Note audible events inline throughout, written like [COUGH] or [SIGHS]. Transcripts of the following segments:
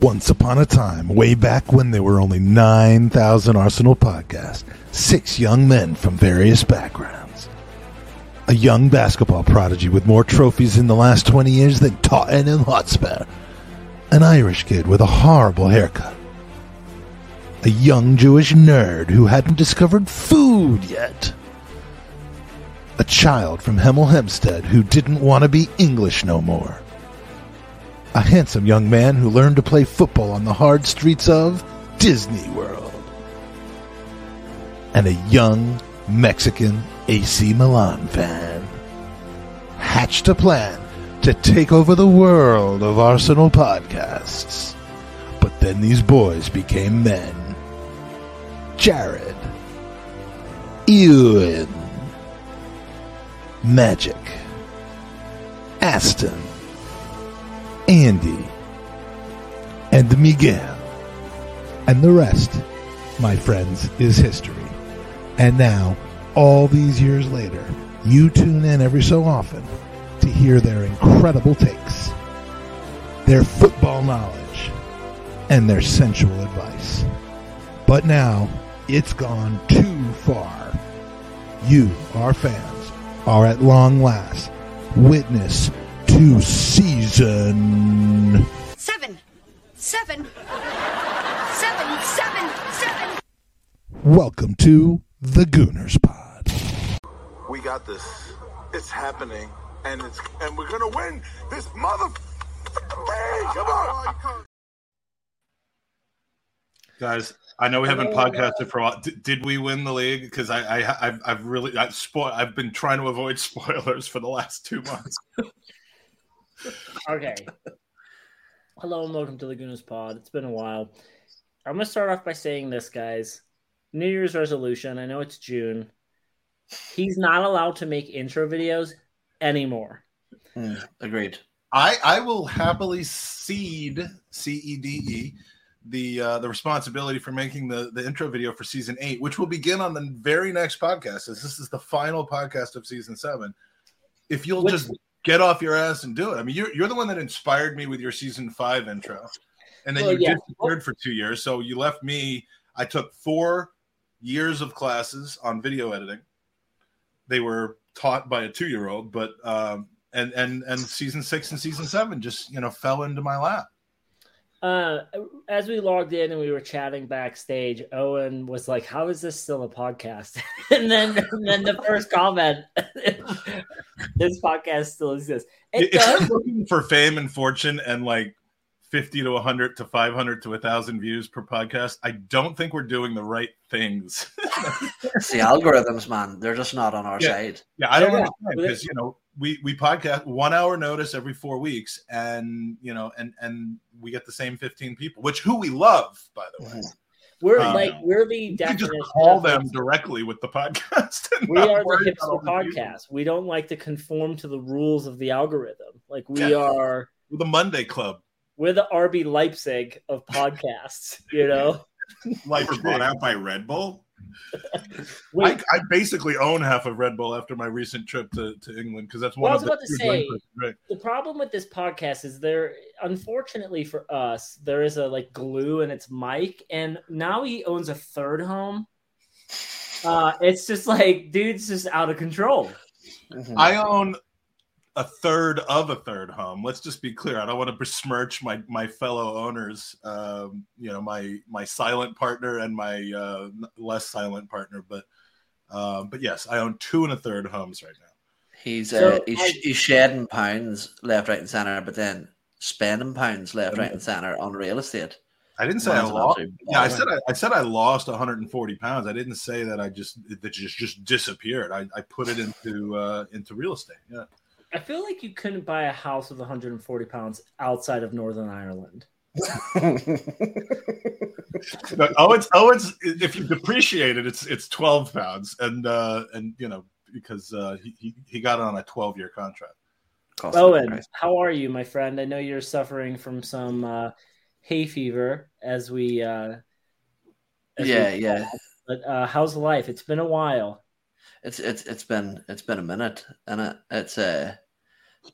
Once upon a time, way back when there were only 9,000 Arsenal podcasts, six young men from various backgrounds. A young basketball prodigy with more trophies in the last 20 years than Tottenham Hotspur. An Irish kid with a horrible haircut. A young Jewish nerd who hadn't discovered food yet. A child from Hemel Hempstead who didn't want to be English no more a handsome young man who learned to play football on the hard streets of Disney World, and a young Mexican AC Milan fan hatched a plan to take over the world of Arsenal podcasts. But then these boys became men. Jared, Eoin, Magic, Aston, Andy, and Miguel. And the rest, my friends, is history. And now, all these years later, you tune in every so often to hear their incredible takes, their football knowledge, and their sensual advice. But now, it's gone too far. You, our fans, are at long last witness to season Seven. Seven. Seven. Seven. Seven. Welcome to the Gooners Pod. We got this. It's happening, and it's and we're gonna win this mother league. Come on. Guys, I know we haven't podcasted for a while. D- did we win the league? Because I, I, I've, I've really, I spoil. I've been trying to avoid [LAUGHS] spoilers for the last two months. Okay. Hello and welcome to the Gooners Pod. It's been a while. I'm gonna start off by saying this, guys. New Year's resolution. I know it's June. He's not allowed to make intro videos anymore. Agreed. I, I will happily cede C E D E the uh, the responsibility for making the the intro video for season eight, which will begin on the very next podcast. As this is the final podcast of season seven. If you'll Which- just get off your ass and do it. I mean, you're you're the one that inspired me with your season five intro, and then Well, you yeah. disappeared for two years. So you left me. I took four years of classes on video editing. They were taught by a two year old, but um, and and and season six and season seven just you know fell into my lap. Uh, as we logged in and we were chatting backstage, Eoin was like, "How is this still a podcast?" [LAUGHS] and then, and then the first comment, [LAUGHS] "This podcast still exists." It if does. you're looking for fame and fortune and like 50 to 100 to 500 to 1000 views per podcast i don't think we're doing the right things [LAUGHS] It's the algorithms, man. They're just not on our Yeah. side. yeah i don't Yeah, understand because you know we we podcast one hour notice every four weeks and you know and and we get the same 15 people which who we love by the way We're Um, like we're the definition. just call them directly with the podcast We are the hipster the podcast. We don't like to conform to the rules of the algorithm. Like we Yeah. are, the monday club we're the RB Leipzig of podcasts. You know. [LAUGHS] like We're bought out by Red Bull. [LAUGHS] Wait, I, I basically own half of Red Bull after my recent trip to, to England because that's one Well, I of was the about to say- drinks I drink. the problem with this podcast is there unfortunately for us there is a like glue in its mic and now he owns a third home uh it's just like dude's just out of control Mhm. I own a third of a third home. Let's just be clear. I don't want to besmirch my my fellow owners. Um, you know, my my silent partner and my uh, less silent partner. But uh, but yes, I own two and a third homes right now. He's So, uh, he's, I- he's shedding pounds left, right, and center, but then spending pounds left, right, and center on real estate. I didn't say I Mine's lost. absolute Yeah, I said I, I said I lost 140 pounds. I didn't say that I just that just just disappeared. I, I put it into uh, into real estate. Yeah. I feel like you couldn't buy a house with 140 pounds outside of northern ireland. [LAUGHS] No, oh, it's oh, if you depreciate it, it's it's 12 pounds, and uh, and you know because uh, he, he he got it on a 12 year contract. Cost Eoin how are you my friend? I know you're suffering from some uh hay fever as we uh as we- Yeah, yeah. but uh how's life? It's been a while It's it's it's been it's been a minute, and it it's uh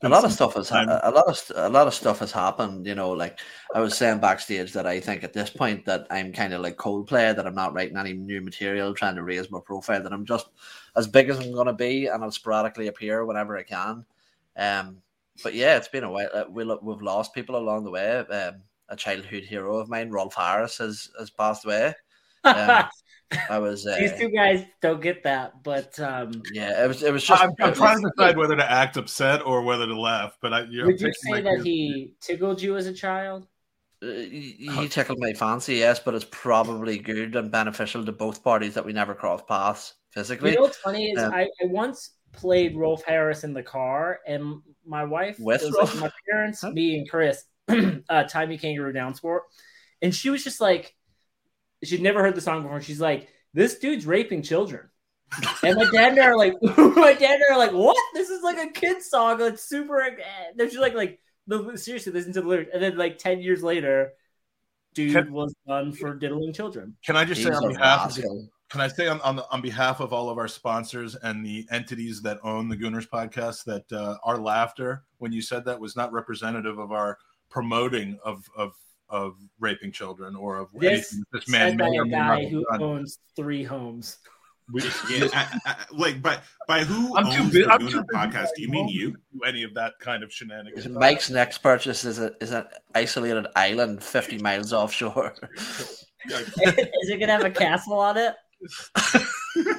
a lot of stuff has ha- a lot of a lot of stuff has happened. You know, like I was saying backstage that I think at this point that I'm kind of like Coldplay that I'm not writing any new material, trying to raise my profile. That I'm just as big as I'm going to be, and I'll sporadically appear whenever I can. Um, but yeah, it's been a while. Uh, we'll, we've lost people along the way. Um, a childhood hero of mine, Rolf Harris, has has passed away. [LAUGHS] Um, I was uh, These two guys don't get that, but um, yeah, it was it was just I'm, I'm trying to decide whether to act upset or whether to laugh. But I, you're would you taking my say that cue. he tickled you as a child? Uh, he he tickled my fancy, yes, but it's probably good and beneficial to both parties that we never cross paths physically. You know what's funny is Um, I, I once played Rolf Harris in the car, and my wife With was like my parents, Huh? me and Chris, [CLEARS THROAT] uh, Tie Me Kangaroo Down Sport, and she was just like, she'd never heard the song before. She's like, "This dude's raping children," and my dad and I are like, [LAUGHS] my dad and I are like, "What? This is like a kid's song. It's super." eh." They're just like, like, the, seriously, listen to the lyrics, and then like ten years later. Dude Can- was done for diddling children. Can I just say on behalf of the, rascal. can I say on on, the, on behalf of all of our sponsors and the entities that own the Gooners podcast that uh, our laughter when you said that was not representative of our promoting of of of raping children or of This anything this man Said by may or a may guy who done. owns three homes. We- [LAUGHS] Yeah, I, I, like, by by who I'm owns too the. I'm too busy podcast? Do you mean you? do any of that kind of shenanigans? Mike's next purchase is a is an isolated island fifty miles offshore. [LAUGHS] Is it gonna have a castle on it? [LAUGHS]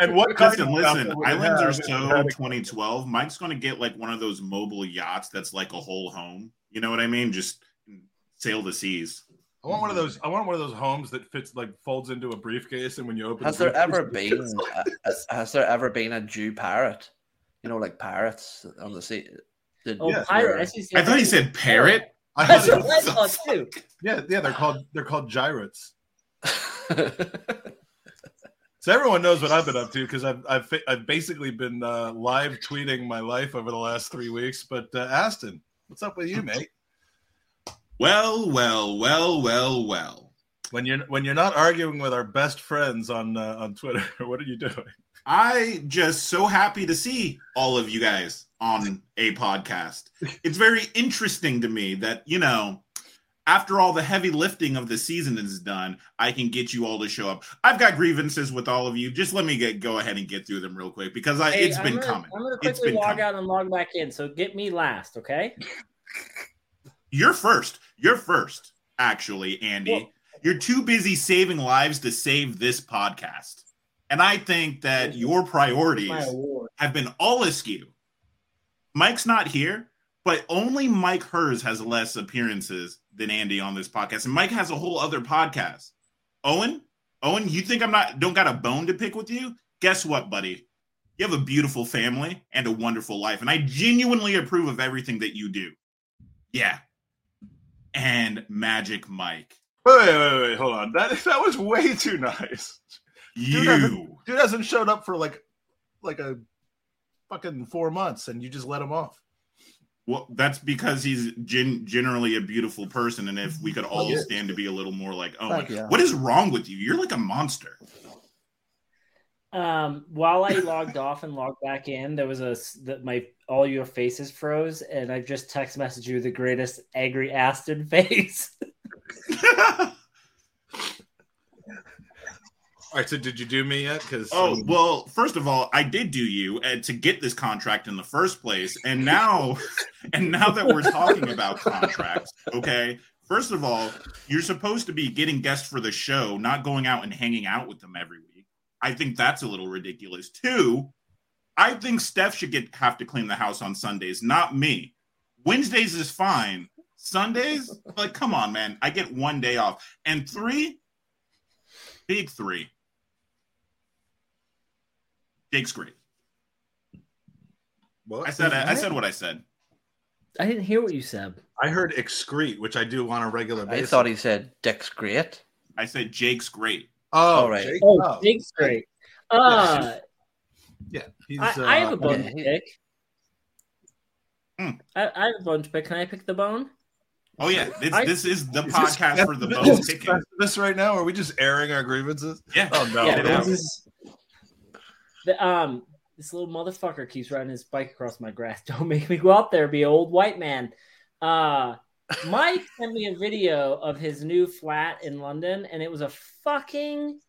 And what kind Listen, of listen. castle would it Islands are so 2012. Mike's going to get like one of those mobile yachts that's like a whole home. You know what I mean? Just sail the seas. I want one of those. I want one of those homes that fits like folds into a briefcase, and when you open, Has the there ever been a, a- has there ever been a Jew parrot? You know, like parrots on the sea. Did- Oh, Yeah. pirate! I, I thought he said parrot. I That's what I thought too. yeah, yeah. They're called they're called gyrots. [LAUGHS] So everyone knows what I've been up to because I've, I've I've basically been uh, live tweeting my life over the last three weeks. But uh, Aston, what's up with you, mate? Well, well, well, well, well. When you're when you're not arguing with our best friends on uh, on Twitter, [LAUGHS] what are you doing? I just so happy to see all of you guys on a podcast. It's very interesting to me that, you know, after all the heavy lifting of the season is done, I can get you all to show up. I've got grievances with all of you. Just let me get go ahead and get through them real quick because I, Hey, it's I'm been gonna, coming. I'm gonna It's quickly been log coming. out and log back in. So get me last, okay? [LAUGHS] You're first. You're first, actually, Andy. Well- You're too busy saving lives to save this podcast. And I think that your priorities have been all askew. Mike's not here, but only Mike Hers has less appearances than Andy on this podcast. And Mike has a whole other podcast. Eoin, Eoin, you think I'm not don't got a bone to pick with you? Guess what, buddy? You have a beautiful family and a wonderful life. And I genuinely approve of everything that you do. Yeah. And Magic Mike. Wait, wait, wait, wait, hold on. That that was way too nice. You. Dude hasn't showed up for like like a fucking four months, and you just let him off. Well, that's because he's gen- generally a beautiful person, and if we could all yeah. stand to be a little more like oh, Fuck yeah. what is wrong with you? You're like a monster. Um, while I logged off and logged back in, there was a that my all your faces froze, and I just text messaged you the greatest angry Aston [LAUGHS] face. [LAUGHS] All right, so did you do me yet? Because oh well, first of all, I did do you uh, to get this contract in the first place, and now, [LAUGHS] and now that we're talking about contracts, okay. First of all, you're supposed to be getting guests for the show, not going out and hanging out with them every week. I think that's a little ridiculous. Two, I think Steph should get have to clean the house on Sundays, not me. Wednesdays is fine. Sundays, like, come on, man. I get one day off. And three, big three. Jake's great. what? I said I, I said what I said. I didn't hear what you said. I heard excrete, which I do on a regular I thought he said Dick's great. I said Jake's great. Oh, All right. Jake- Oh, oh, Jake's great. Uh, yeah. He's, I, uh, I have a bone yeah, to pick. Hmm. I, I have a bone to pick. Can I pick the bone? Oh yeah, this, I- this is the Is this podcast for the [LAUGHS] Festivus- bone is picking. [LAUGHS] Festivus right now? Are we just airing our grievances? Yeah. Oh no! yeah, it this is. The, um This little motherfucker keeps riding his bike across my grass. [LAUGHS] Don't make me go out there, be old white man. Uh, Mike [LAUGHS] sent me a video of his new flat in London, and it was a fucking.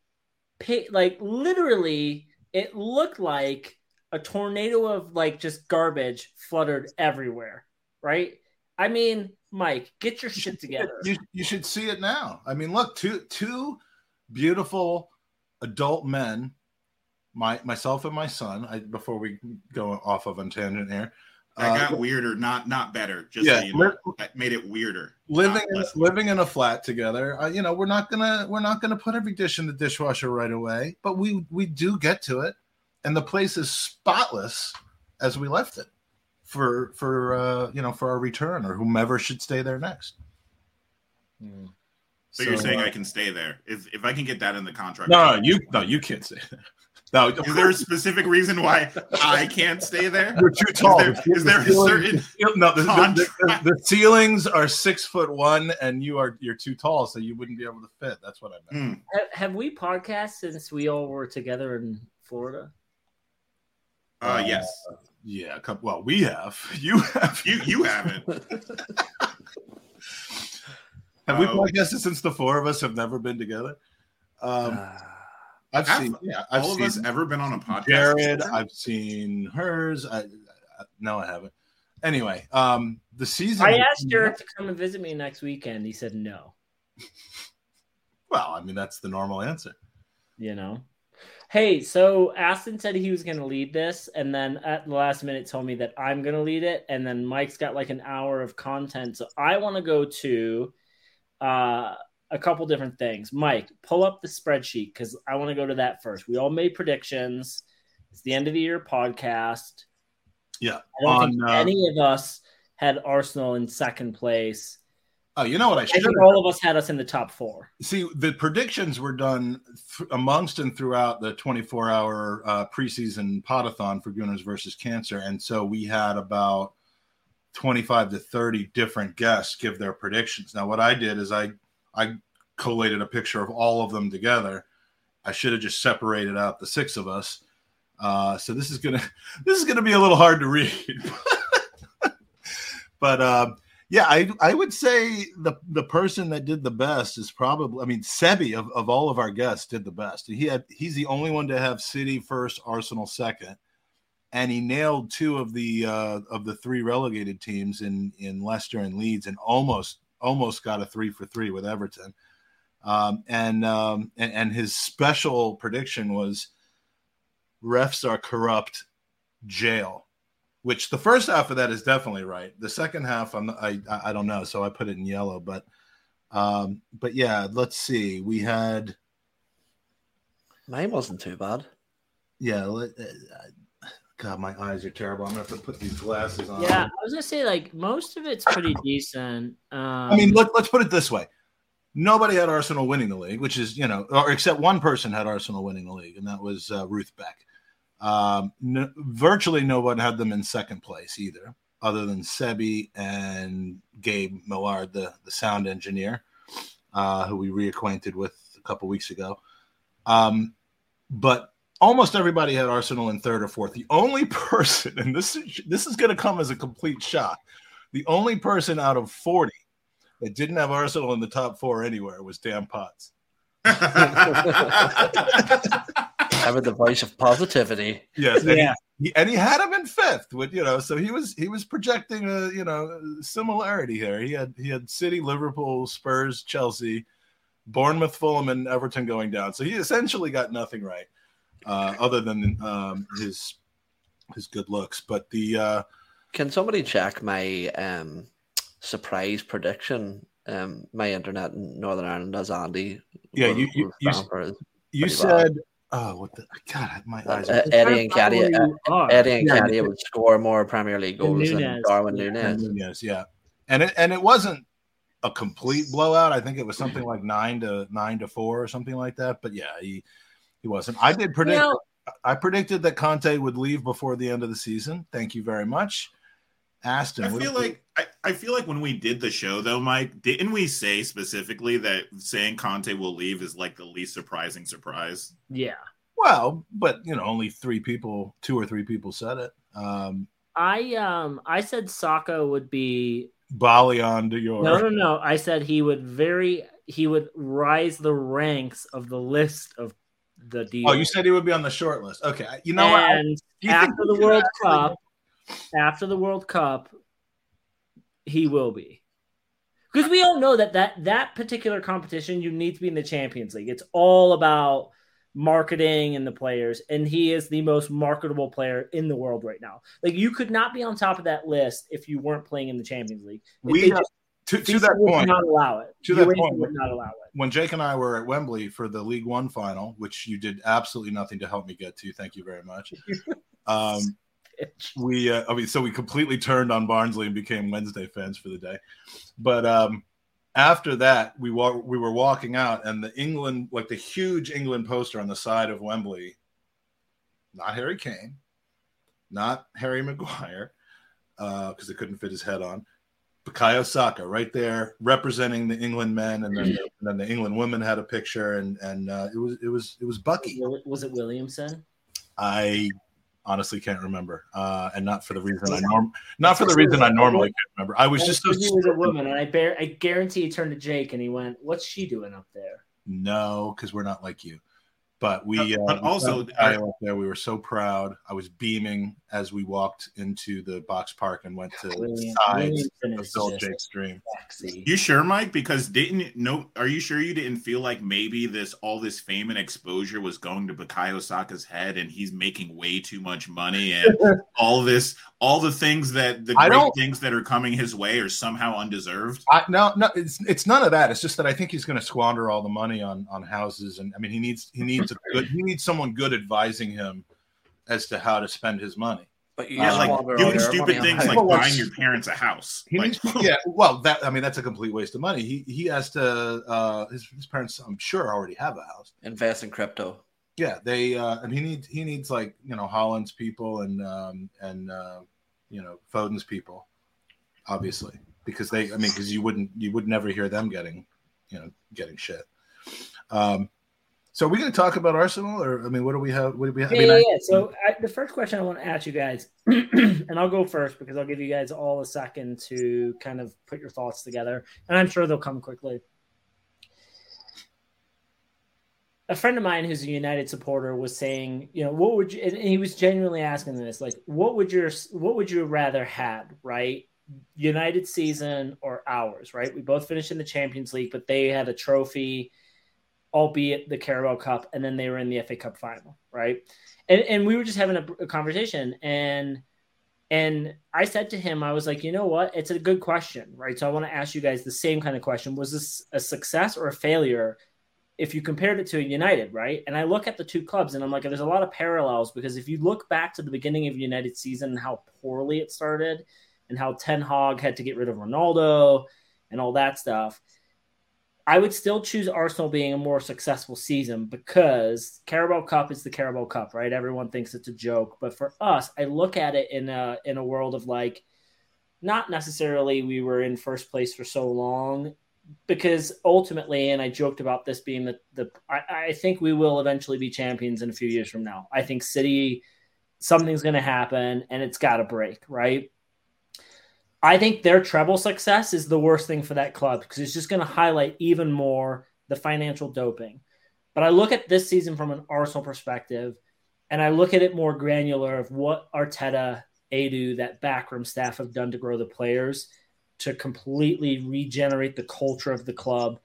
Like literally, it looked like a tornado of like just garbage fluttered everywhere. Right? I mean, Mike, get your shit together. You, you should see it now. I mean, look, two two beautiful adult men, my myself and my son. I, before we go off of a tangent here, That uh, got weirder, not not better. Just Yeah, so you know, that made it weirder. living in, living in a flat together. Uh, you know, we're not gonna we're not gonna put every dish in the dishwasher right away, but we we do get to it, and the place is spotless as we left it for for uh, you know for our return or whomever should stay there next. So, you're saying uh, I can stay there if if I can get that in the contract? No, no, you no, you can't say that. No, Is there a specific reason why I can't stay there? You're too tall. Is there, is there a The ceiling- certain no, the, the, the, the ceilings are six foot one, and you are you're too tall, so you wouldn't be able to fit. That's what I meant. Hmm. Have, have we podcast since we all were together in Florida? Uh, yes, Yeah, a couple, well, we have. [LAUGHS] You have. you you haven't. [LAUGHS] Have we Oh. podcasted since the four of us have never been together? Um, I've Have seen. Yeah, I've All of us ever been on a podcast? Jared. I've seen hers. I, I no, I haven't. Anyway, um, the season. I asked Jared to come and visit me next weekend. He said no. [LAUGHS] Well, I mean, that's the normal answer. You know. Hey, so Aston said he was going to lead this, and then at the last minute told me that I'm going to lead it, and then Mike's got like an hour of content. So I want to go to uh, a couple different things. Mike, pull up the spreadsheet because I want to go to that first. We all made predictions. It's the end of the year podcast. Yeah. I don't think uh, any of us had Arsenal in second place. Oh, you know what I I should think all of us had us in the top four. see. The predictions were done th- amongst and throughout the 24 hour uh, preseason podathon for Gunners versus Cancer, and so we had about 25 to 30 different guests give their predictions. Now, what I did is I I collated a picture of all of them together. I should have just separated out the six of us. Uh, so this is gonna [LAUGHS] this is gonna be a little hard to read, [LAUGHS] but uh, yeah, I I would say the the person that did the best is probably I mean Sebi of, of all of our guests did the best. He had he's the only one to have City first, Arsenal second, and he nailed two of the uh, of the three relegated teams in in Leicester and Leeds, and almost almost got a three for three with Everton. Um, and, um, and and his special prediction was refs are corrupt, jail. Which the first half of that is definitely right. The second half, I'm I I don't know, so I put it in yellow. But um, but yeah, let's see. We had Mine wasn't too bad. yeah. God, my eyes are terrible. I'm gonna have to put these glasses on. Yeah, I was gonna say like most of it's pretty decent. Um, I mean, let, let's put it this way: nobody had Arsenal winning the league, which is you know, or except one person had Arsenal winning the league, and that was uh, Ruth Beck. Um, n- virtually no one had them in second place either, other than Sebi and Gabe Millard, the the sound engineer, uh, who we reacquainted with a couple weeks ago. Um, but almost everybody had Arsenal in third or fourth. The only [LAUGHS] person, and this is this is going to come as a complete shock, the only person out of forty that didn't have Arsenal in the top four anywhere was Dan Potts. [LAUGHS] Having the voice of positivity. Yes, and, Yeah. he, and he had him in fifth. With you know, so he was he was projecting a you know similarity here. He had he had City, Liverpool, Spurs, Chelsea, Bournemouth, Fulham, and Everton going down. So he essentially got nothing right, uh, other than um, his his good looks. But the uh, Can somebody check my um, surprise prediction? Um, my internet in Northern Ireland has Andy. Yeah, you- you- you- stand for it. you Pretty said, "Oh, what the God, my eyes." Uh, Are, Eddie Nketiah, Where uh, you are. Eddie and Yeah. Caddy would score more Premier League And goals than Nunez. Darwin Yeah. Nunez. Yeah, and it and it wasn't a complete blowout. I think it was something like nine to nine to four or something like that. But yeah, he he wasn't. I did predict. You know, I predicted that Conte would leave before the end of the season. Thank you very much, Aston. I what- feel like I, I feel like when we did the show though, Mike, didn't we say specifically that saying Conte will leave is like the least surprising surprise? yeah, Well, but you know, only three people, two or three people said it. Um, I um I said Saka would be Balion to your no no no. I said he would very he would rise the ranks of the list of the deal. Oh, you said he would be on the short list. Okay, you know what? and you after the World actually- Cup, after the World Cup, he will be. Because we all know that, that that particular competition, you need to be in the Champions League. It's all about marketing and the players, and he is the most marketable player in the world right now. Like you could not be on top of that list if you weren't playing in the Champions League. We have- just- to, to that would point, not allow it. to that point, would not allow it. when Jake and I were at Wembley for the League One final, which you did absolutely nothing to help me get to, thank you very much. [LAUGHS] Um, we, uh, I mean, so we completely turned on Barnsley and became Wednesday fans for the day. But um, after that, we wa- we were walking out, and the England, like the huge England poster on the side of Wembley, not Harry Kane, not Harry Maguire, because it couldn't fit his head on. Bukayo Saka right there representing the England men, and then the, and then the England women had a picture, and and uh, it was it was it was Bucky. Was it- Was it Williamson? I honestly can't remember, uh, and not for the reason I norm not for the reason I normally can't remember. I was just so he was a woman, and I bear I guarantee he turned to Jake and he went, "What's she doing up there?" no, because we're not like you. But we, uh, But also, found Bukayo there, we were so proud. I was beaming as we walked into the box park and went to William- sides of is Bill Jake's dream. sexy. You sure, Mike? Because didn't no? Are you sure you didn't feel like maybe this all this fame and exposure was going to Bukayo Saka's head, and he's making way too much money, and [LAUGHS] all this, all the things that the I great things that are coming his way are somehow undeserved. I, no, no, it's it's none of that. It's just that I think he's going to squander all the money on on houses, and I mean he needs he needs a good he needs someone good advising him as to how to spend his money. But you Yeah, just like doing stupid money things house. like Well, buying your parents a house. He Like, needs, [LAUGHS] yeah, well, that I mean that's a complete waste of money. He he has to uh, his his parents, I'm sure, already have a house. invest in crypto. Yeah, they uh, and he needs he needs like you know Haaland's people and um, and uh, you know Foden's people, obviously because they I mean because you wouldn't you would never hear them getting you know getting shit. Um, so are we going to talk about Arsenal or I mean what do we have? What do we have? I Yeah, mean, yeah, I- yeah. So I, the first question I want to ask you guys, [CLEARS THROAT] and I'll go first because I'll give you guys all a second to kind of put your thoughts together, and I'm sure they'll come quickly. A friend of mine who's a United supporter was saying, you know, what would you? And he was genuinely asking this, like, what would your, what would you rather had, right? United season or ours, right? We both finished in the Champions League, but they had a trophy, albeit the Carabao Cup, and then they were in the FA Cup final, right? And and we were just having a, a conversation, and and I said to him, I was like, you know what? It's a good question, right? So I want to ask you guys the same kind of question: Was this a success or a failure? If you compared it to United, right? And I look at the two clubs and I'm like, there's a lot of parallels because if you look back to the beginning of United season and how poorly it started, and how Ten Hag had to get rid of Ronaldo and all that stuff. I would still choose Arsenal being a more successful season because Carabao Cup is the Carabao Cup, right? Everyone thinks it's a joke, but for us, I look at it in a in a world of like not necessarily we were in first place for so long because ultimately, and I joked about this being the the I, I think we will eventually be champions in a few years from now. I think City something's going to happen and it's got to break, right? I think their treble success is the worst thing for that club because it's just going to highlight even more the financial doping. But I look at this season from an Arsenal perspective, and I look at it more granular of what Arteta, Edu, that backroom staff have done to grow the players, to completely regenerate the culture of the club,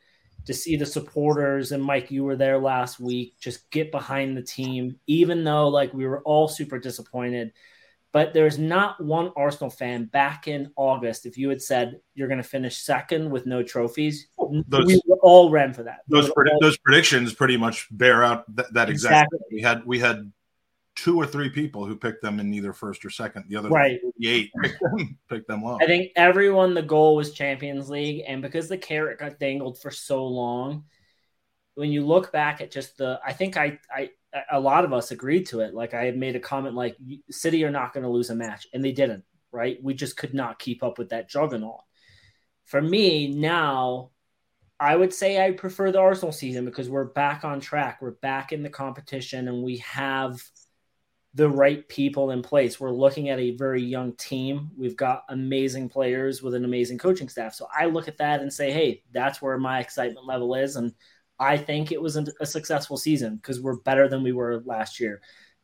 to see the supporters and Mike, you were there last week, just get behind the team, even though like we were all super disappointed but there's not one Arsenal fan back in August. If you had said you're going to finish second with no trophies, oh, Those- we all ran for that. Those pred- all- those predictions pretty much bear out th- that exactly. Exactly. We had we had two or three people who picked them in either first or second. The other Right. eight picked them, [LAUGHS] picked them low. I think everyone the goal was Champions League, and because the carrot got dangled for so long, when you look back at just the, I think I, I, a lot of us agreed to it. Like I had made a comment like City are not going to lose a match, and they didn't. Right? We just could not keep up with that juggernaut. For me now, I would say I prefer the Arsenal season because we're back on track. We're back in the competition and we have the right people in place. We're looking at a very young team. We've got amazing players with an amazing coaching staff. So I look at that and say, hey, that's where my excitement level is. And I think it was a successful season because we're better than we were last year.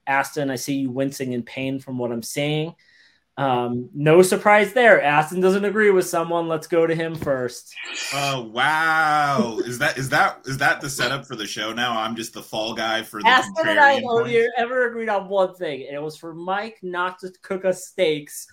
Aston, I see you wincing in pain from what I'm saying. Um, no surprise there. Aston doesn't agree with someone. Let's go to him first. Oh wow! is that is that is that the setup for the show? Now I'm just the fall guy for the Aston and I have only ever agreed on one thing, and it was for Mike not to cook us steaks.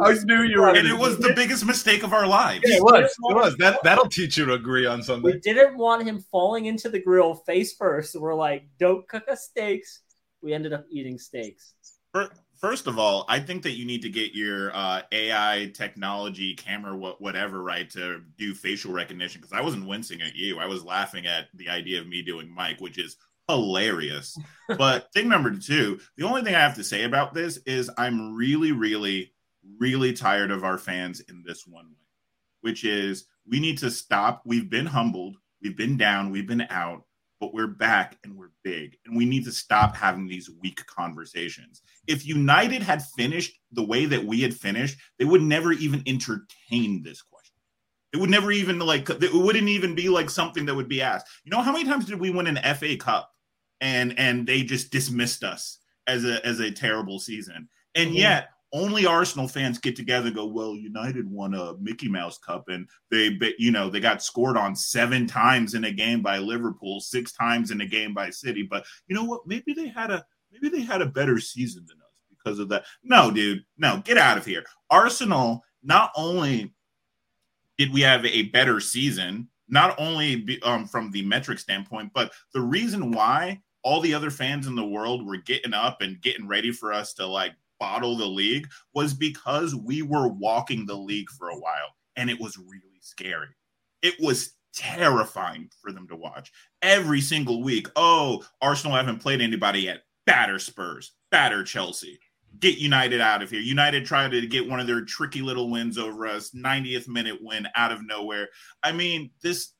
I knew you were, and it was the biggest mistake of our lives. it was. It was. That that'll teach you to agree on something. We didn't want him falling into the grill face first. So we're like, don't cook us steaks. We ended up eating steaks. First of all, I think that you need to get your uh, AI technology camera, whatever, right, to do facial recognition. Because I wasn't wincing at you; I was laughing at the idea of me doing Mike, which is hilarious. [LAUGHS] but thing number two, the only thing I have to say about this is I'm really, really, really tired of our fans in this one way, which is we need to stop. We've been humbled, we've been down, we've been out but we're back and we're big. And we need to stop having these weak conversations. If United had finished the way that we had finished, they would never even entertain this question. It would never even like it wouldn't even be like something that would be asked. You know how many times did we win an FA Cup and and they just dismissed us as a as a terrible season? And mm-hmm. yet only Arsenal fans get together and go, well, United won a Mickey Mouse Cup and they, you know, they got scored on seven times in a game by Liverpool, six times in a game by City. But you know what? Maybe they had a maybe they had a better season than us because of that. No, dude, no, get out of here. Arsenal not only did we have a better season, not only be, um, from the metric standpoint, but the reason why all the other fans in the world were getting up and getting ready for us to like bottle the league was because we were walking the league for a while and it was really scary. It was terrifying for them to watch every single week. Oh, Arsenal haven't played anybody yet. Batter Spurs, batter Chelsea. Get United out of here. United tried to get one of their tricky little wins over us, 90th minute win out of nowhere. I mean, this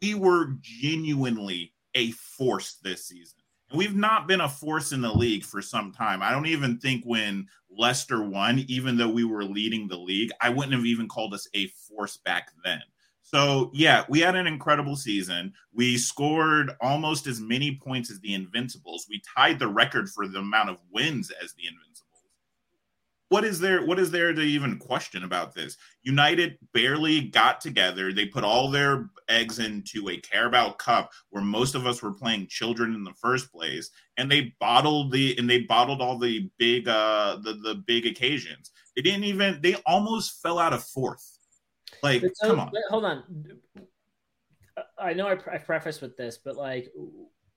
we were genuinely a force this season. We've not been a force in the league for some time. I don't even think when Leicester won, even though we were leading the league, I wouldn't have even called us a force back then. So, yeah, we had an incredible season. We scored almost as many points as the Invincibles. We tied the record for the amount of wins as the Invincibles what is there what is there to even question about this? United barely got together. They put all their eggs into a carabao cup where most of us were playing children in the first place and they bottled the and they bottled all the big uh the, the big occasions. They didn't even they almost fell out of fourth. Like so, come on. hold on. I know I, I preface with this but like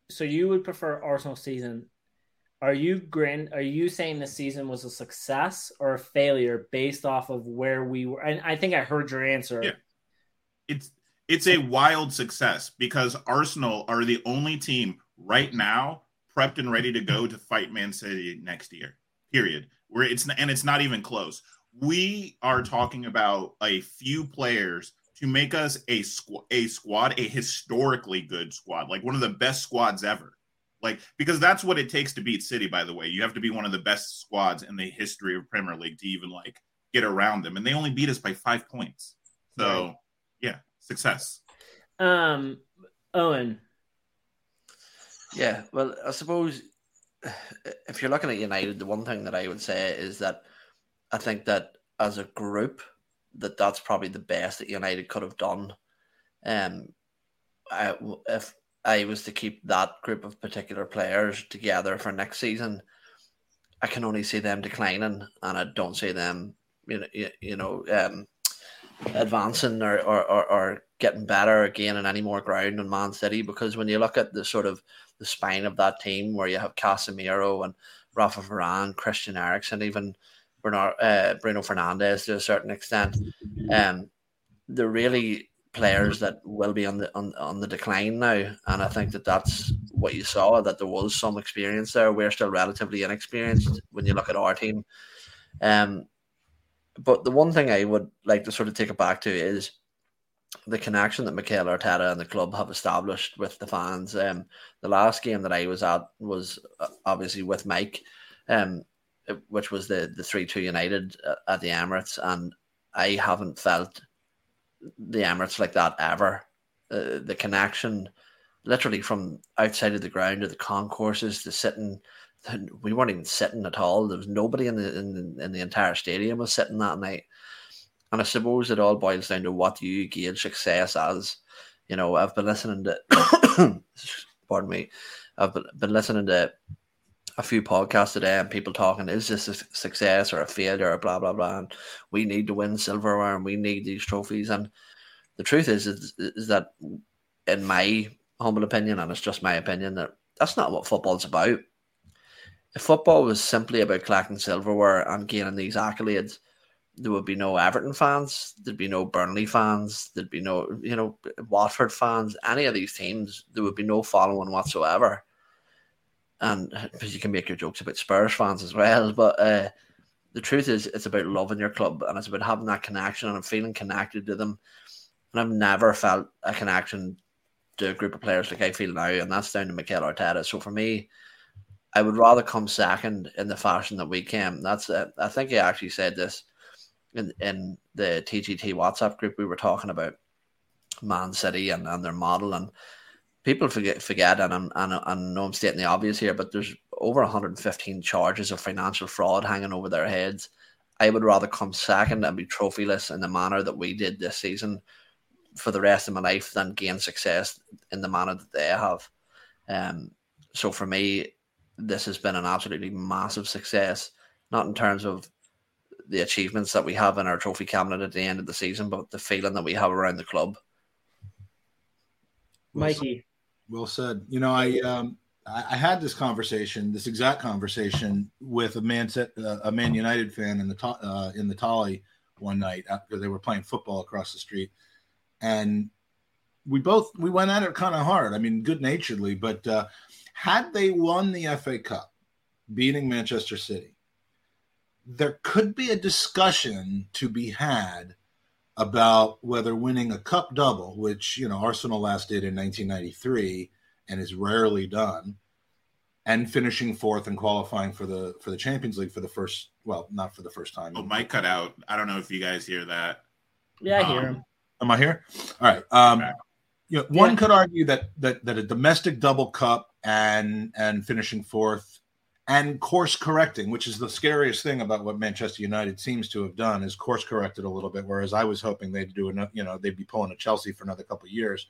so you would prefer arsenal season are you grand are you saying the season was a success or a failure based off of where we were? And i think i heard your answer. Yeah. it's it's a wild success because arsenal are the only team right now prepped and ready to go to fight man city next year period. Where it's and it's not even close. We are talking about a few players to make us a squad a squad a historically good squad like one of the best squads ever like because that's what it takes to beat City. By the way, you have to be one of the best squads in the history of Premier League to even like get around them, and they only beat us by five points. So right. yeah, success. Um, Eoin. Yeah, well, I suppose [SIGHS] if you're looking at United, the one thing that I would say is that I think that as a group, that that's probably the best that United could have done. Um, I, if I was to keep that group of particular players together for next season, I can only see them declining, and I don't see them, you know, you, know, um, advancing or, or, or, or, getting better or gaining any more ground in Man City. Because when you look at the sort of the spine of that team, where you have Casemiro and Rafa Varane, Christian Eriksen, even Bernard, uh, Bruno Fernandes to a certain extent, um, they're really players that will be on the on, on the decline now, and I think that that's what you saw that there was some experience there. We're still relatively inexperienced when you look at our team. Um, but the one thing I would like to sort of take it back to is the connection that Mikel Arteta and the club have established with the fans. Um, the last game that I was at was uh, obviously with Mike, um, which was the the three two United uh, at the Emirates, and I haven't felt the Emirates like that ever. Uh, the connection, literally from outside of the ground to the concourses to sitting, we weren't even sitting at all. There was nobody in the in the, in the entire stadium was sitting that night. And I suppose it all boils down to what do you gauge success as. You know, I've been listening to, [COUGHS] [COUGHS] pardon me, I've been, been listening to a few podcasts today and people talking, is this a success or a failure or blah, blah, blah. And we need to win silverware and we need these trophies. And the truth is, is, is that in my humble opinion, and it's just my opinion, that that's not what football's about. If football was simply about collecting silverware and gaining these accolades, there would be no Everton fans, there'd be no Burnley fans, there'd be no, you know, Watford fans, any of these teams, there would be no following whatsoever. And you can make your jokes about Spurs fans as well, [LAUGHS] but uh, the truth is, it's about loving your club and it's about having that connection and feeling connected to them. And I've never felt a connection to a group of players like I feel now, and that's down to Mikel Arteta. So for me, I would rather come second in the fashion that we came. That's uh, I think he actually said this in, in the TGT WhatsApp group, we were talking about Man City and, and their model, and people forget forget, and I'm and I know I'm stating the obvious here, but there's over 115 charges of financial fraud hanging over their heads. I would rather come second and be trophyless in the manner that we did this season for the rest of my life than gain success in the manner that they have. Um, so for me, this has been an absolutely massive success, not in terms of the achievements that we have in our trophy cabinet at the end of the season, but the feeling that we have around the club. Mikey, well said. You know, I um, I had this conversation, this exact conversation, with a man uh, a Man United fan in the uh, in the Tolly one night because they were playing football across the street, and we both we went at it kind of hard. I mean, good naturedly, but uh, had they won the FA Cup, beating Manchester City, there could be a discussion to be had about whether winning a cup double, which you know Arsenal last did in 1993 and is rarely done, and finishing fourth and qualifying for the for the Champions League for the first well, not for the first time. Oh, Mike cut out. I don't know if you guys hear that. Yeah, I hear um, him. Am I here? All right. Um, okay. you know, one yeah. could argue that that that a domestic double cup and and finishing fourth and course correcting, which is the scariest thing about what Manchester United seems to have done, is course corrected a little bit. Whereas I was hoping they'd do enough, you know, they'd be pulling a Chelsea for another couple years.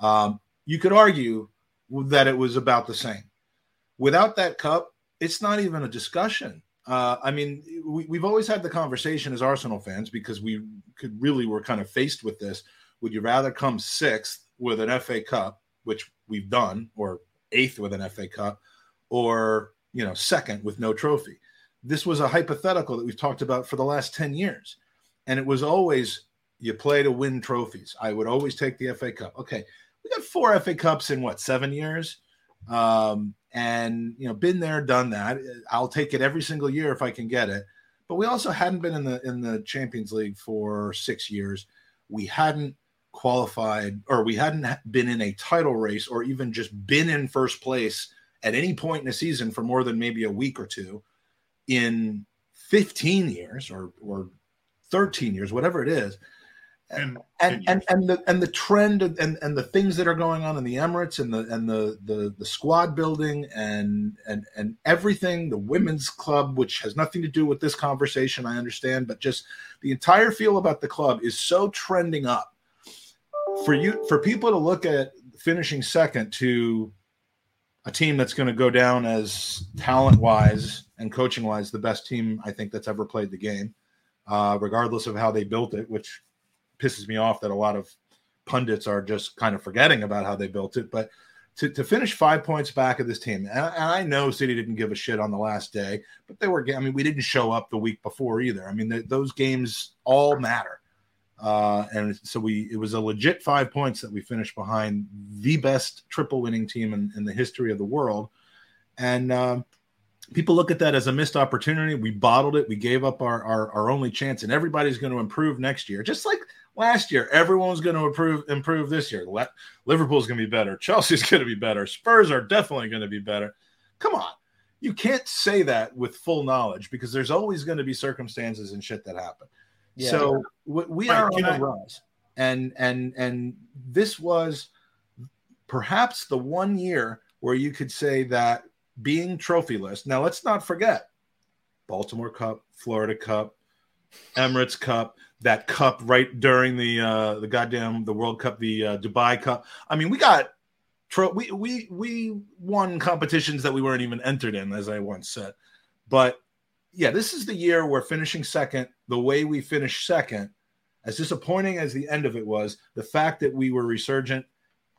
Um, you could argue that it was about the same. Without that cup, it's not even a discussion. Uh, I mean, we, have always had the conversation as Arsenal fans because we could really were kind of faced with this. Would you rather come sixth with an FA Cup, which we've done, or eighth with an FA Cup, or you know, second with no trophy. This was a hypothetical that we've talked about for the last 10 years. And it was always you play to win trophies. I would always take the FA Cup. Okay. We got four FA Cups in what, seven years? Um, and you know, been there, done that. I'll take it every single year if I can get it. But we also hadn't been in the in the Champions League for six years. We hadn't qualified or we hadn't been in a title race or even just been in first place at any point in a season for more than maybe a week or two in 15 years or or 13 years, whatever it is. And and and, and the and the trend and, and the things that are going on in the Emirates and the and the, the the squad building and and and everything, the women's club, which has nothing to do with this conversation, I understand, but just the entire feel about the club is so trending up. For you for people to look at finishing second to a team that's going to go down as talent wise and coaching wise the best team I think that's ever played the game, uh, regardless of how they built it, which pisses me off that a lot of pundits are just kind of forgetting about how they built it. But to, to finish five points back of this team, and, and I know City didn't give a shit on the last day, but they were. I mean, we didn't show up the week before either. I mean, those games all matter. Uh, and so we it was a legit five points that we finished behind the best triple winning team in, in the history of the world. And um, people look at that as a missed opportunity. We bottled it. We gave up our, our, our only chance, and everybody's going to improve next year. Just like last year. Everyone's going to improve improve this year. Le- Liverpool's going to be better. Chelsea's [LAUGHS] going to be better. Spurs are definitely going to be better. Come on. You can't say that with full knowledge because there's always going to be circumstances and shit that happen. Yeah. So we, we are on the rise. And and and this was perhaps the one year where you could say that being trophyless. Now let's not forget Baltimore Cup, Florida Cup, Emirates Cup, that cup right during the uh, the goddamn the World Cup, the uh, Dubai Cup. I mean, we got tro- we we we won competitions that we weren't even entered in, as I once said. But yeah, this is the year we're finishing second. The way we finished second, as disappointing as the end of it was, the fact that we were resurgent,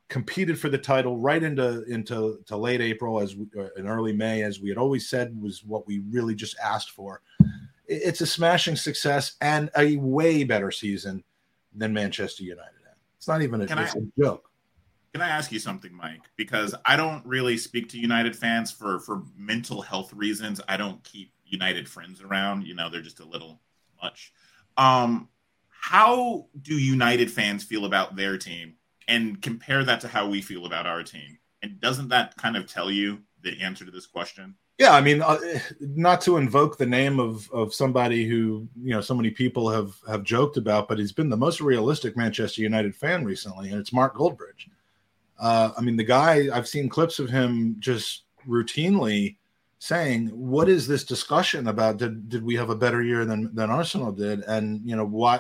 competed for the title right into into to late April as we, uh, in early May, as we had always said was what we really just asked for it's a smashing success and a way better season than Manchester United It's not even a, I, a joke. Can I ask you something, Mike? Because I don't really speak to United fans for for mental health reasons. I don't keep United friends around. You know, they're just a little much. Um, how do United fans feel about their team, and compare that to how we feel about our team? And doesn't that kind of tell you the answer to this question? Yeah, I mean, uh, not to invoke the name of of somebody who you know so many people have have joked about, but he's been the most realistic Manchester United fan recently, and it's Mark Goldbridge. Uh, I mean, the guy I've seen clips of him just routinely saying, "What is this discussion about? Did did we have a better year than than Arsenal did?" And you know why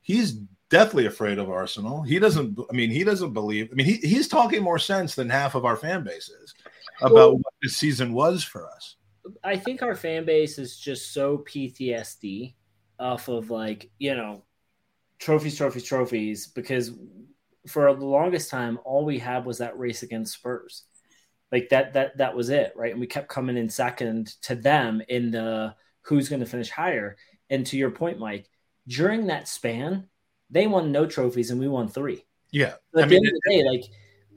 he's deathly afraid of Arsenal. He doesn't. I mean, he doesn't believe. I mean, he, he's talking more sense than half of our fan base is about well, what this season was for us. I think our fan base is just so PTSD off of like, you know, trophies, trophies, trophies, because for the longest time, all we had was that race against Spurs. Like that, that, that was it, right? And we kept coming in second to them in the who's going to finish higher. And to your point, Mike, during that span, they won no trophies and we won three. Yeah. at I the mean, end of the day, like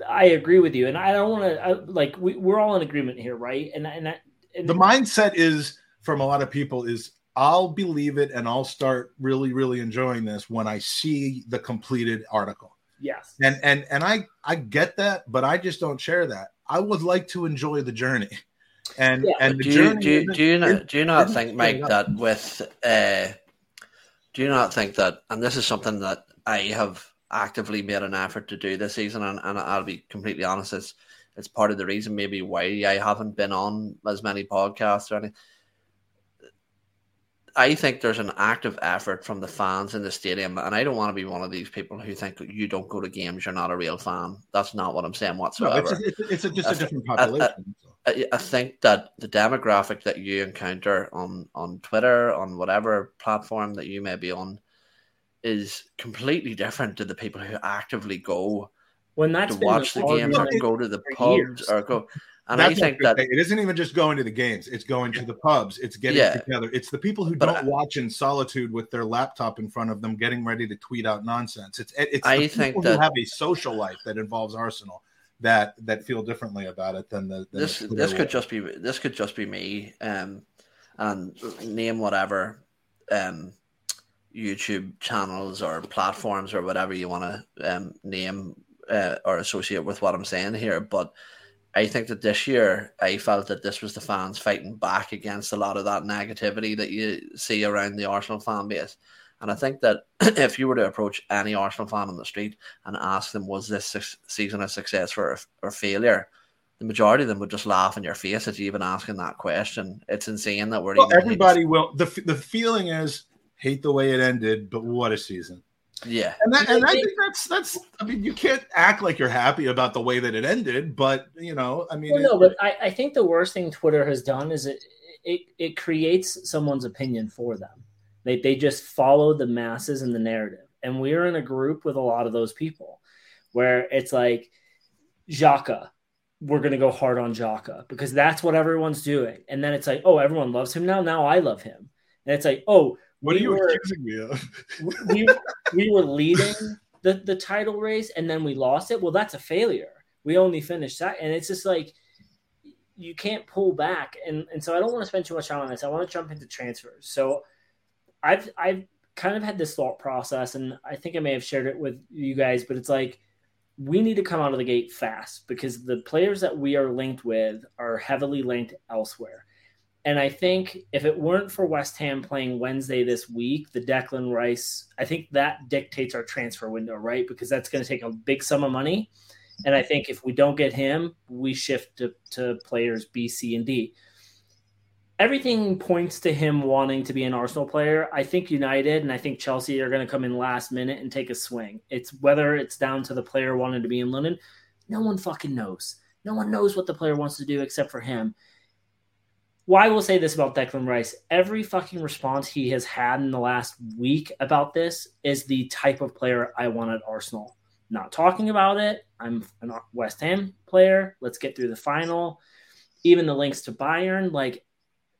I agree with you, and I don't want to like we, we're all in agreement here, right? And and, and the mindset is from a lot of people is I'll believe it and I'll start really really enjoying this when I see the completed article. Yes. And and and I I get that, but I just don't share that. I would like to enjoy the journey. And yeah, and do you, do, you, do you not do you not think, Mike, that with uh do you not think that and this is something that I have actively made an effort to do this season, and, and I'll be completely honest, it's it's part of the reason maybe why I haven't been on as many podcasts or anything. I think there's an active effort from the fans in the stadium, and I don't want to be one of these people who think you don't go to games, you're not a real fan. That's not what I'm saying whatsoever. No, it's, a, it's a, just a different population. I, I, I, think that the demographic that you encounter on on Twitter, on whatever platform that you may be on, is completely different to the people who actively go when that's to watch the games or go to the pubs years. or go. And that's I think that it isn't even just going to the games; it's going to the pubs. It's getting yeah. together. It's the people who but don't I, watch in solitude with their laptop in front of them, getting ready to tweet out nonsense. It's it's I think that, who have a social life that involves Arsenal that that feel differently about it than the than this. The this could just be this could just be me, um, and name whatever, um, YouTube channels or platforms or whatever you want to um, name uh, or associate with what I'm saying here. But I think that this year I felt that this was the fans fighting back against a lot of that negativity that you see around the Arsenal fan base. And I think that [CLEARS THROAT] if you were to approach any Arsenal fan on the street and ask them, was this season a success or, or failure? The majority of them would just laugh in your face at you even asking that question. It's insane that we're well, everybody will. The, the feeling is hate the way it ended, but what a season. Yeah. And, that, and I think that's that's I mean you can't act like you're happy about the way that it ended, but you know, I mean well, no, but I, I think the worst thing Twitter has done is it it, it creates someone's opinion for them. They they just follow the masses and the narrative. And we're in a group with a lot of those people where it's like Xhaka, we're gonna go hard on Xhaka because that's what everyone's doing. And then it's like, oh, everyone loves him now. Now I love him. And it's like, oh, what we are you were, accusing me of? we, we were leading the, the title race and then we lost it. Well, that's a failure. We only finished that. And it's just like, you can't pull back. And, and so I don't want to spend too much time on this. I want to jump into transfers. So I've, I've, kind of had this thought process, and I think I may have shared it with you guys, but it's like we need to come out of the gate fast because the players that we are linked with are heavily linked elsewhere. And I think if it weren't for West Ham playing Wednesday this week, the Declan Rice, I think that dictates our transfer window, right? Because that's going to take a big sum of money. And I think if we don't get him, we shift to, to players B, C, and D. Everything points to him wanting to be an Arsenal player. I think United and I think Chelsea are going to come in last minute and take a swing. It's whether it's down to the player wanting to be in London. No one fucking knows. No one knows what the player wants to do except for him why we'll say this about Declan Rice? Every fucking response he has had in the last week about this is the type of player I want at Arsenal. Not talking about it. I'm a West Ham player. Let's get through the final. Even the links to Bayern. Like,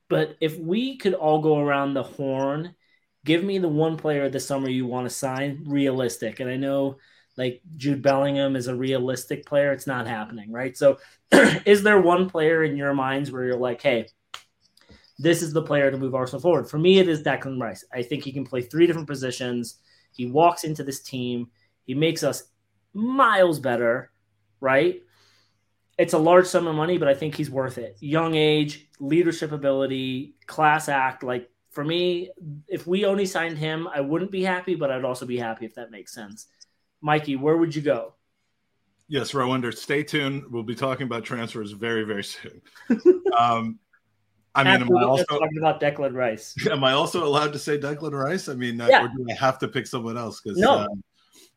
but if we could all go around the horn, give me the one player this summer you want to sign, realistic. And I know like Jude Bellingham is a realistic player. It's not happening, right? So, [CLEARS THROAT] is there one player in your minds where you're like, hey, this is the player to move Arsenal forward. For me, it is Declan Rice. I think he can play three different positions. He walks into this team. He makes us miles better, right? It's a large sum of money, but I think he's worth it. Young age, leadership ability, class act. Like for me, if we only signed him, I wouldn't be happy, but I'd also be happy if that makes sense. Mikey, where would you go? Yes, Rowender, stay tuned. We'll be talking about transfers very, very soon. [LAUGHS] um, I mean, am I also talking about Declan Rice? [LAUGHS] Am I also allowed to say Declan Rice? I mean, uh, yeah. or do I have to pick someone else? Because no. Um,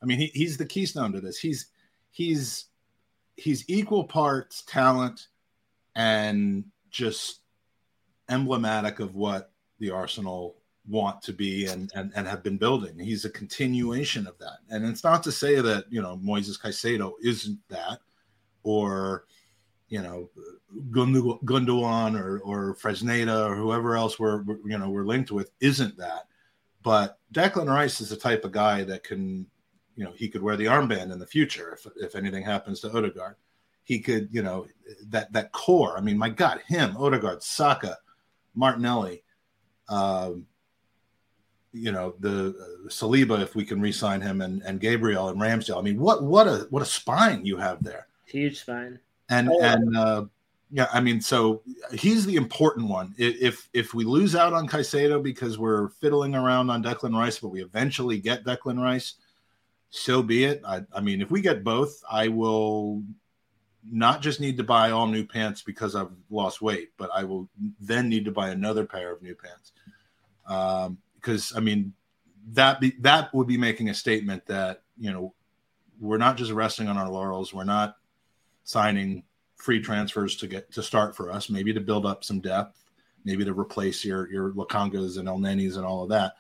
I mean, he, he's the keystone to this. He's he's he's equal parts talent and just emblematic of what the Arsenal want to be and, and and have been building. He's a continuation of that. And it's not to say that, you know, Moises Caicedo isn't that or you know Gundogan or or Fresneda or whoever else we're, you know we're linked with isn't that. But Declan Rice is the type of guy that can, you know, he could wear the armband in the future if if anything happens to Odegaard. He could, you know, that that core. I mean, my God, him, Odegaard, Saka, Martinelli, um, you know, the uh, Saliba if we can re-sign him, and and Gabriel and Ramsdale. I mean, what what a what a spine you have there. Huge spine and oh, and uh, yeah, I mean, so he's the important one. If if we lose out on Caicedo because we're fiddling around on Declan Rice, but we eventually get Declan Rice, so be it. I, I mean, if we get both, I will not just need to buy all new pants because I've lost weight, but I will then need to buy another pair of new pants. Um, because I mean, that be, that would be making a statement that you know we're not just resting on our laurels. We're not signing free transfers to get to start for us, maybe to build up some depth, maybe to replace your your Lokongas and El Elneny's and all of that.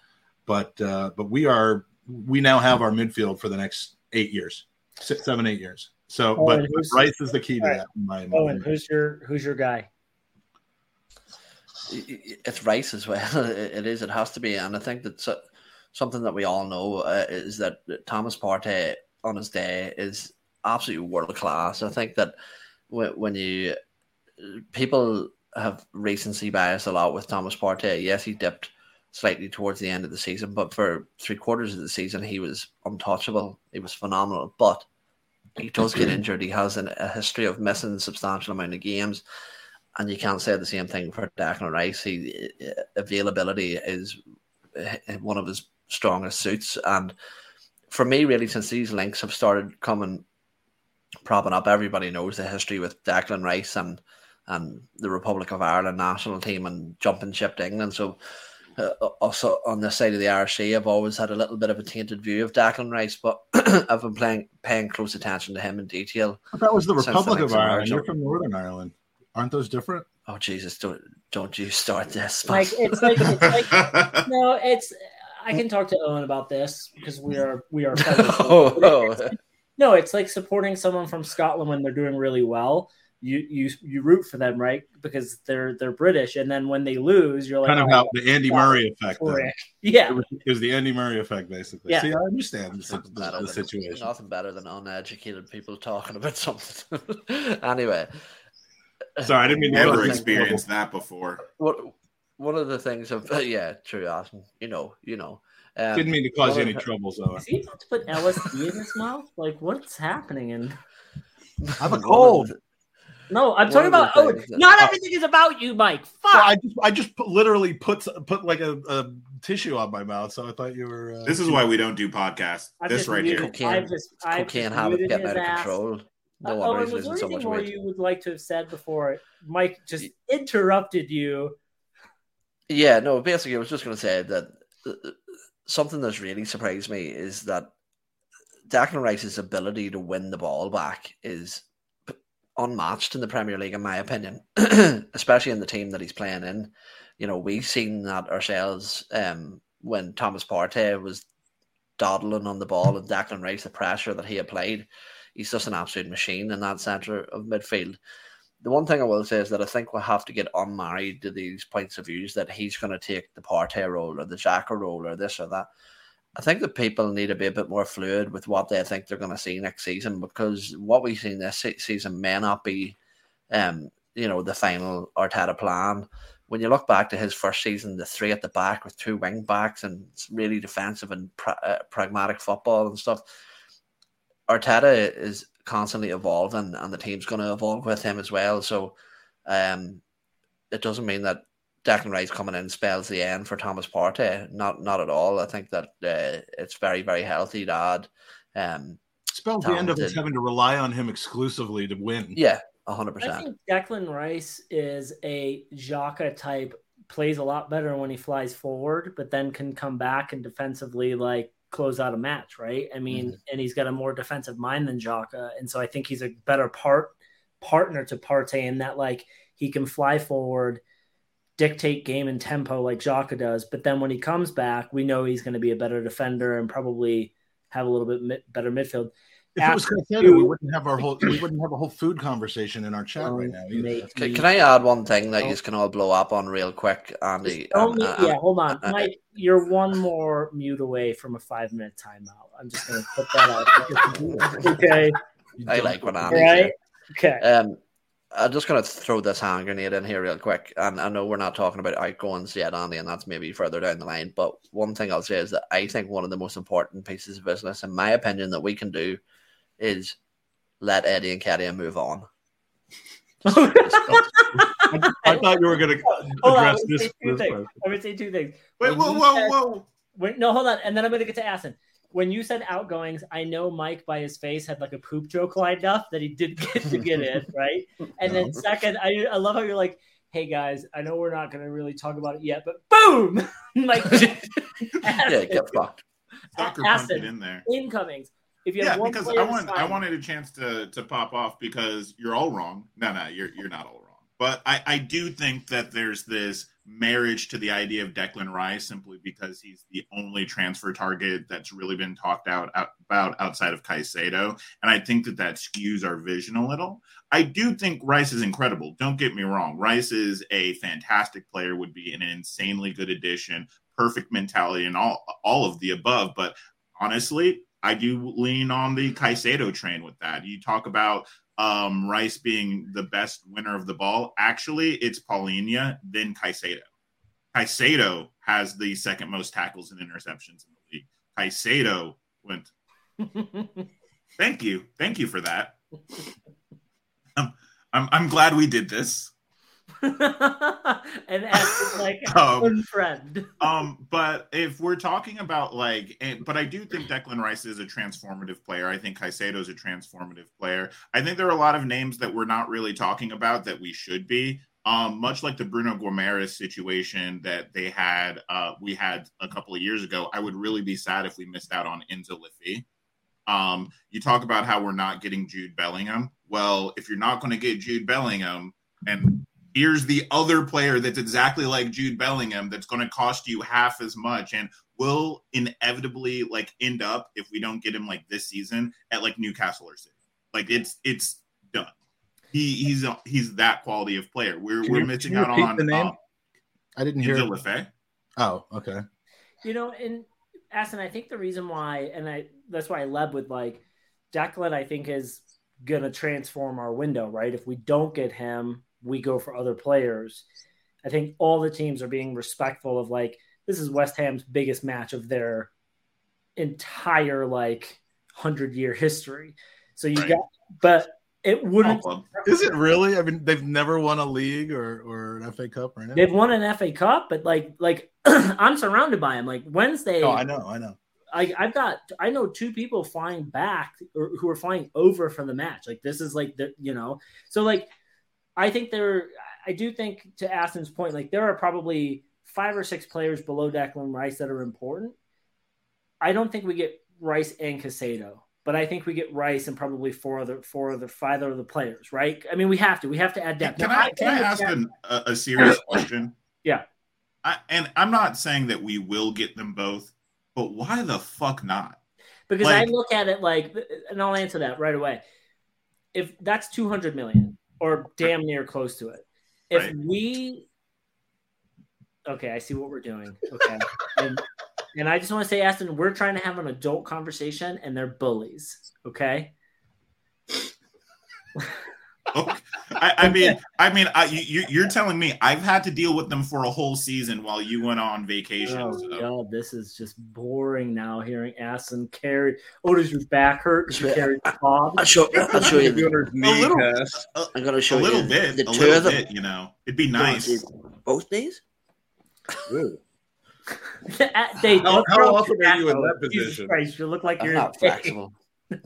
But uh, but we are we now have our midfield for the next eight years, six, seven, eight years. So, oh, but Rice is the key to right. that. My, oh, and who's your who's your guy? It's Rice as well. [LAUGHS] It is. It has to be, and I think that something that we all know uh, is that Thomas Partey on his day is absolutely world class. I think that when you people have recency bias a lot with Thomas Partey. Yes, he dipped slightly towards the end of the season, but for three quarters of the season, he was untouchable. He was phenomenal, but he does get [CLEARS THROAT] injured. He has an, a history of missing a substantial amount of games, and you can't say the same thing for Declan Rice. He uh, availability is uh, one of his strongest suits, and for me, really, since these links have started coming propping up. Everybody knows the history with Declan Rice and and the Republic of Ireland national team and jumping ship to England. So uh, also on this side of the RC, I've always had a little bit of a tainted view of Declan Rice, but [CLEARS THROAT] I've been playing paying close attention to him in detail. that was the Republic the of Ireland. You're from Northern Ireland. Aren't those different? Oh Jesus! Don't don't you start this? Like it's like, it's like [LAUGHS] no, it's. I can talk to Eoin about this because we are we are. [LAUGHS] oh, oh. No, it's like supporting someone from Scotland when they're doing really well. You you you root for them, right? Because they're they're British, and then when they lose, you're like kind of oh, how the Andy Murray effect. [LAUGHS] Yeah, it was, it was, the Andy Murray effect, basically. Yeah. See, I understand the, the, the situation. Nothing better than uneducated people talking about something. [LAUGHS] anyway, sorry, I didn't mean to. never experienced that before. What one of the things of [LAUGHS] yeah, true, awesome. You know, you know. Um, Didn't mean to cause you any of- trouble, Zoe. Is he about to put LSD in his mouth? Like, what's happening? And I have a [LAUGHS] one cold. no, I'm talking about. Oh, things that- not everything is about you, Mike. Fuck. Well, I just I just put, literally put put like a, a tissue on my mouth, so I thought you were. Uh, This is why we don't do podcasts. I've This right muted- here. Cocaine- I've just, I've cocaine just habit muted getting his out of control. No Uh, wonder Eoin, was there losing so anything much more weight. you would like to have said before Mike just interrupted you? Yeah, no, basically, I was just going to say that uh, something that's really surprised me is that Declan Rice's ability to win the ball back is unmatched in the Premier League, in my opinion, [CLEARS THROAT] especially in the team that he's playing in. You know, we've seen that ourselves um, when Thomas Partey was dawdling on the ball and Declan Rice, the pressure that he applied. He's just an absolute machine in that centre of midfield the one thing I will say is that I think we'll have to get unmarried to these points of views that he's going to take the Partey role or the Xhaka role or this or that. I think that people need to be a bit more fluid with what they think they're going to see next season because what we've seen this season may not be, um, you know, the final Arteta plan. When you look back to his first season, the three at the back with two wing backs and really defensive and pra- uh, pragmatic football and stuff, Arteta is constantly evolving, and the team's going to evolve with him as well. So, um, it doesn't mean that Declan Rice coming in spells the end for Thomas Partey. Not, not at all. I think that uh, it's very, very healthy to add. Um, spells the end of us having to rely on him exclusively to win. yeah, hundred I percent. think Declan Rice is a Xhaka type, plays a lot better when he flies forward, but then can come back and defensively like close out a match, right? I mean, mm-hmm. and he's got a more defensive mind than Xhaka, and so I think he's a better part partner to Partey in that like he can fly forward, dictate game and tempo like Xhaka does, but then when he comes back, we know he's going to be a better defender and probably have a little bit mi- better midfield. If it was After Caicedo, you- we wouldn't have our whole we wouldn't have a whole food conversation in our chat right now. Can, can I add one thing that Oh. you can all blow up on real quick, Andy? Just don't And- yeah, hold on, uh, Mike. You're one more mute away from a five minute timeout. I'm just going to put that out. [LAUGHS] okay, I like when all Andy. right, okay. Um, I'm just going to throw this hand grenade in here real quick. And I know we're not talking about outgoings yet, Andy, and that's maybe further down the line. But one thing I'll say is that I think one of the most important pieces of business, in my opinion, that we can do is let Eddie Nketiah move on. I, I thought you were going to Hold on, address let this. say two this things. part. Let me say two things. Wait, When whoa, you whoa, said- whoa. Wait, no, hold on, and then I'm going to get to Aston. When you said outgoings, I know Mike by his face had like a poop joke lined up that he didn't get to get in, [LAUGHS] right? And then second, I, I love how you're like, "Hey guys, I know we're not going to really talk about it yet, but boom, [LAUGHS] like [LAUGHS] yeah, get fucked. Sucker Acid. in there. incomings. If you Yeah, because I to wanted I wanted a chance to to pop off because you're all wrong. No, no, you're you're not all wrong. But I I do think that there's this marriage to the idea of Declan Rice simply because he's the only transfer target that's really been talked out, out about outside of Caicedo, and I think that that skews our vision a little. I do think Rice is incredible. Don't get me wrong. Rice is a fantastic player. Would be an insanely good addition. Perfect mentality and all all of the above. But honestly, I do lean on the Caicedo train with that. You talk about um, Rice being the best winner of the ball. Actually, it's Palhinha, then Caicedo. Caicedo has the second most tackles and interceptions in the league. Caicedo went. [LAUGHS] Thank you, thank you for that. [LAUGHS] I'm, I'm glad we did this. [LAUGHS] and Aston's like Um, one friend. [LAUGHS] um, but if we're talking about like, and, but I do think Declan Rice is a transformative player. I think Caicedo is a transformative player. I think there are a lot of names that we're not really talking about that we should be. Um, much like the Bruno Guimaraes situation that they had, uh, we had a couple of years ago. I would really be sad if we missed out on Enzo Le Fée. Um, you talk about how we're not getting Jude Bellingham. Well, if you're not going to get Jude Bellingham, and here's the other player that's exactly like Jude Bellingham that's going to cost you half as much and will inevitably like end up if we don't get him like this season at like Newcastle or City. Like it's it's done. He he's he's that quality of player. We're Can we're you- missing can you out on the name? uh, I didn't hear. Enzo Le Fée. Oh, okay. You know, and Aston, I think the reason why, and I that's why I led with like Declan, I think is gonna transform our window, right? If we don't get him, we go for other players. I think all the teams are being respectful of like this is West Ham's biggest match of their entire like hundred year history. So you Right. got, but it wouldn't. Is it really? I mean, they've never won a league or, or an FA Cup or anything. They've won an FA Cup, but like like [CLEARS THROAT] I'm surrounded by them. Like Wednesday, Oh, I know, I know. I, I've got I know two people flying back or who are flying over for the match. Like this is like the you know so like I think there I do think to Aston's point like there are probably five or six players below Declan Rice that are important. I don't think we get Rice and Caicedo, but I think we get Rice and probably four other four other five other players. Right? I mean we have to we have to add depth. Can Now, I can I ask an, a, a serious [COUGHS] question? Yeah. I, and I'm not saying that we will get them both, but why the fuck not? because Like- I look at it like, and I'll answer that right away. If that's two hundred million or damn near close to it, if Right. we, okay, I see what we're doing. Okay, [LAUGHS] and and I just want to say, Aston, we're trying to have an adult conversation, and they're bullies. Okay, Okay. I, I mean, [LAUGHS] I mean, I, you, you're telling me I've had to deal with them for a whole season while you went on vacation. oh so- god, this is just boring now. Hearing Aston carry, oh, does your back hurt? Because you carried Bob. I'll show, I'll show you. Doing her knee little- cast. I'm gonna a show little you bit, the a little of them. bit, you know, it'd be nice. Both knees. Ooh. [LAUGHS] they, How- how often are you in tobacco. that Jesus position? Christ, you look like I'm you're not flexible. [LAUGHS]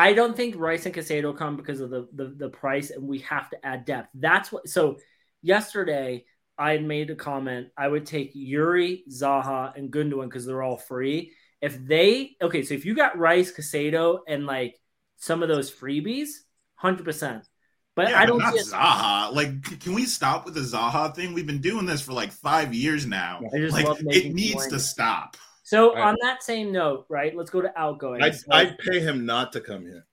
I don't think Rice and Caicedo come because of the, the the price, and we have to add depth. That's what. So yesterday, I made a comment. I would take Youri, Zaha, and Gundogan because they're all free. If they okay, so if you got Rice, Caicedo, and like some of those freebies, hundred percent. But Yeah, I don't not see. Zaha. Like, can we stop with the Zaha thing? We've been doing this for like five years now. I just like, it needs to stop. So Right. on that same note, right? Let's go to outgoing. I'd, I'd pay him not to come here.